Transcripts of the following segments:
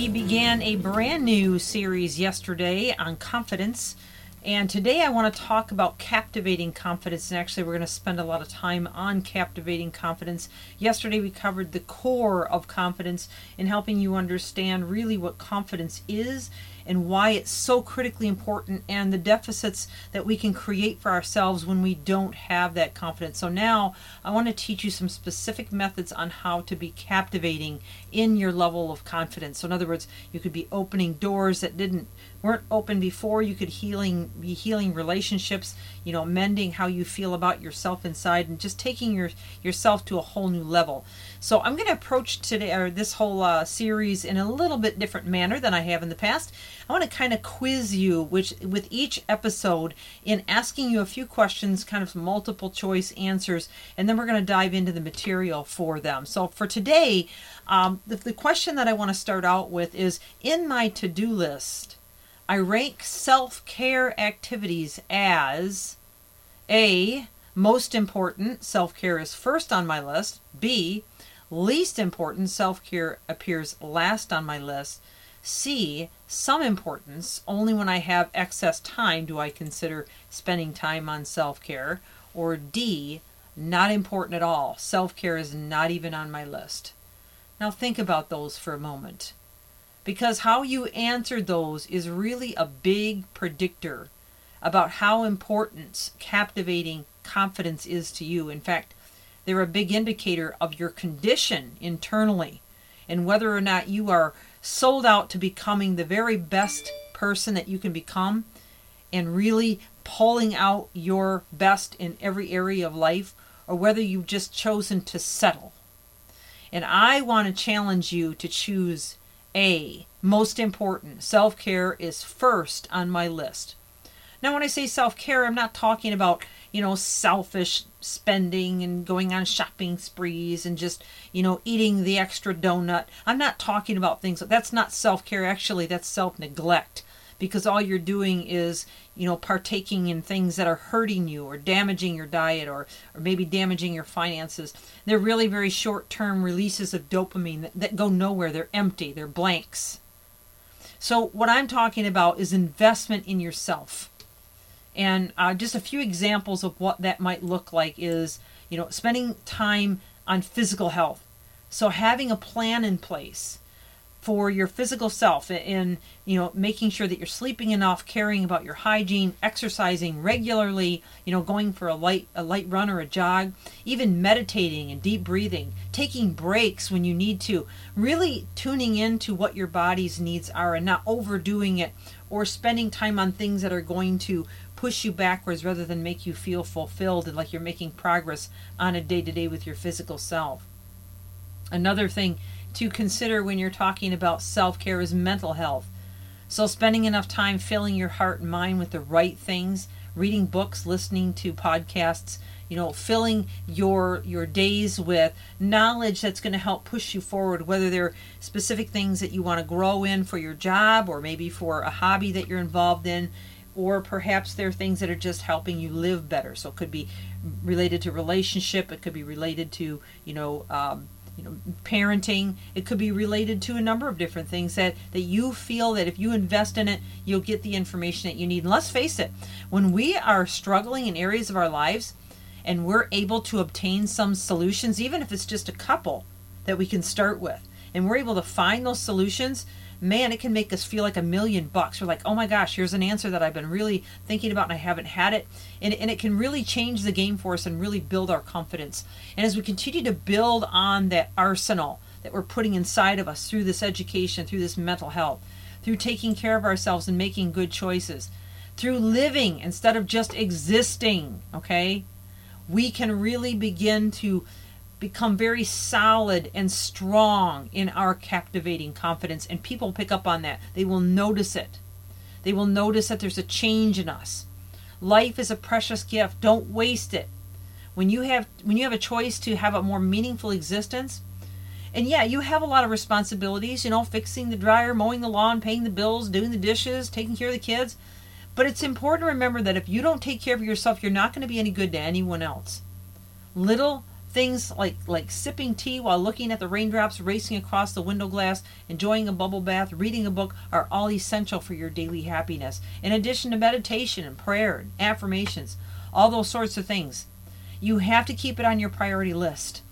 We began a brand new series yesterday on confidence. And today I want to talk about captivating confidence. And actually, we're going to spend a lot of time on captivating confidence. Yesterday, we covered the core of confidence in helping you understand really what confidence is and why it's so critically important and the deficits that we can create for ourselves when we don't have that confidence. So now I want to teach you some specific methods on how to be captivating in your level of confidence. So in other words, you could be opening doors that didn't weren't open before. You could healing be healing relationships, you know, mending how you feel about yourself inside and just taking your yourself to a whole new level. So I'm going to approach today or this whole uh, series in a little bit different manner than I have in the past. I want to kind of quiz you which with each episode in asking you a few questions, kind of multiple choice answers, and then we're going to dive into the material for them. So for today, um, the, the question that I want to start out with is in my to-do list. I rank self care activities as A, most important, self care is first on my list. B, Least important, self care appears last on my list. C, some importance, only when I have excess time do I consider spending time on self care. Or D, not important at all, self care is not even on my list. Now think about those for a moment. Because how you answer those is really a big predictor about how important captivating confidence is to you. In fact, they're a big indicator of your condition internally and whether or not you are sold out to becoming the very best person that you can become and really pulling out your best in every area of life or whether you've just chosen to settle. And I want to challenge you to choose A. Most important, self care is first on my list. Now, when I say self care, I'm not talking about, you know, selfish spending and going on shopping sprees and just, you know, eating the extra donut. I'm not talking about things that's not self care. Actually, that's self neglect because all you're doing is, you know, partaking in things that are hurting you or damaging your diet or, or maybe damaging your finances. They're really very short term releases of dopamine that, that go nowhere. They're empty, they're blanks. So, what I'm talking about is investment in yourself and uh, just a few examples of what that might look like is, you know, spending time on physical health. So having a plan in place for your physical self in you know making sure that you're sleeping enough caring about your hygiene exercising regularly you know going for a light a light run or a jog even meditating and deep breathing taking breaks when you need to really tuning into what your body's needs are and not overdoing it or spending time on things that are going to push you backwards rather than make you feel fulfilled and like you're making progress on a day to day with your physical self. Another thing to consider when you're talking about self care is mental health. So, spending enough time filling your heart and mind with the right things, reading books, listening to podcasts, you know, filling your your days with knowledge that's going to help push you forward whether they're specific things that you want to grow in for your job or maybe for a hobby that you're involved in or perhaps there are things that are just helping you live better. So it could be related to relationship. It could be related to you know. Um, you know, parenting. It could be related to a number of different things that, that you feel that if you invest in it, you'll get the information that you need. And let's face it, when we are struggling in areas of our lives and we're able to obtain some solutions, even if it's just a couple that we can start with, and we're able to find those solutions, man, it can make us feel like a million bucks. We're like, oh my gosh, here's an answer that I've been really thinking about and I haven't had it. And, and it can really change the game for us and really build our confidence. And as we continue to build on that arsenal that we're putting inside of us through this education, through this mental health, through taking care of ourselves and making good choices, through living instead of just existing, okay? We can really begin to become very solid and strong in our captivating confidence, and people pick up on that. They will notice it. They will notice that there's a change in us. Life is a precious gift. Don't waste it. When you have when you have a choice to have a more meaningful existence, and yeah, you have a lot of responsibilities, you know, fixing the dryer, mowing the lawn, paying the bills, doing the dishes, taking care of the kids. But it's important to remember that if you don't take care of yourself, you're not going to be any good to anyone else. Little things like like sipping tea while looking at the raindrops racing across the window glass, enjoying a bubble bath, reading a book are all essential for your daily happiness. In addition to meditation and prayer and affirmations, all those sorts of things. You have to keep it on your priority list.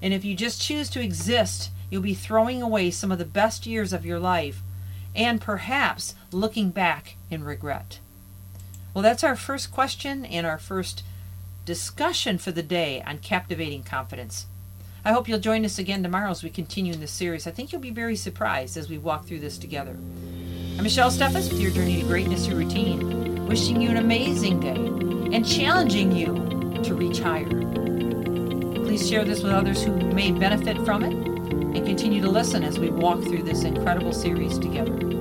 And if you just choose to exist, you'll be throwing away some of the best years of your life and perhaps looking back in regret. Well, that's our first question and our first discussion for the day on captivating confidence. I hope you'll join us again tomorrow as we continue in this series. I think you'll be very surprised as we walk through this together. I'm Michelle Steffes with your Journey to Greatness Through Routine, wishing you an amazing day and challenging you to reach higher. Please share this with others who may benefit from it and continue to listen as we walk through this incredible series together.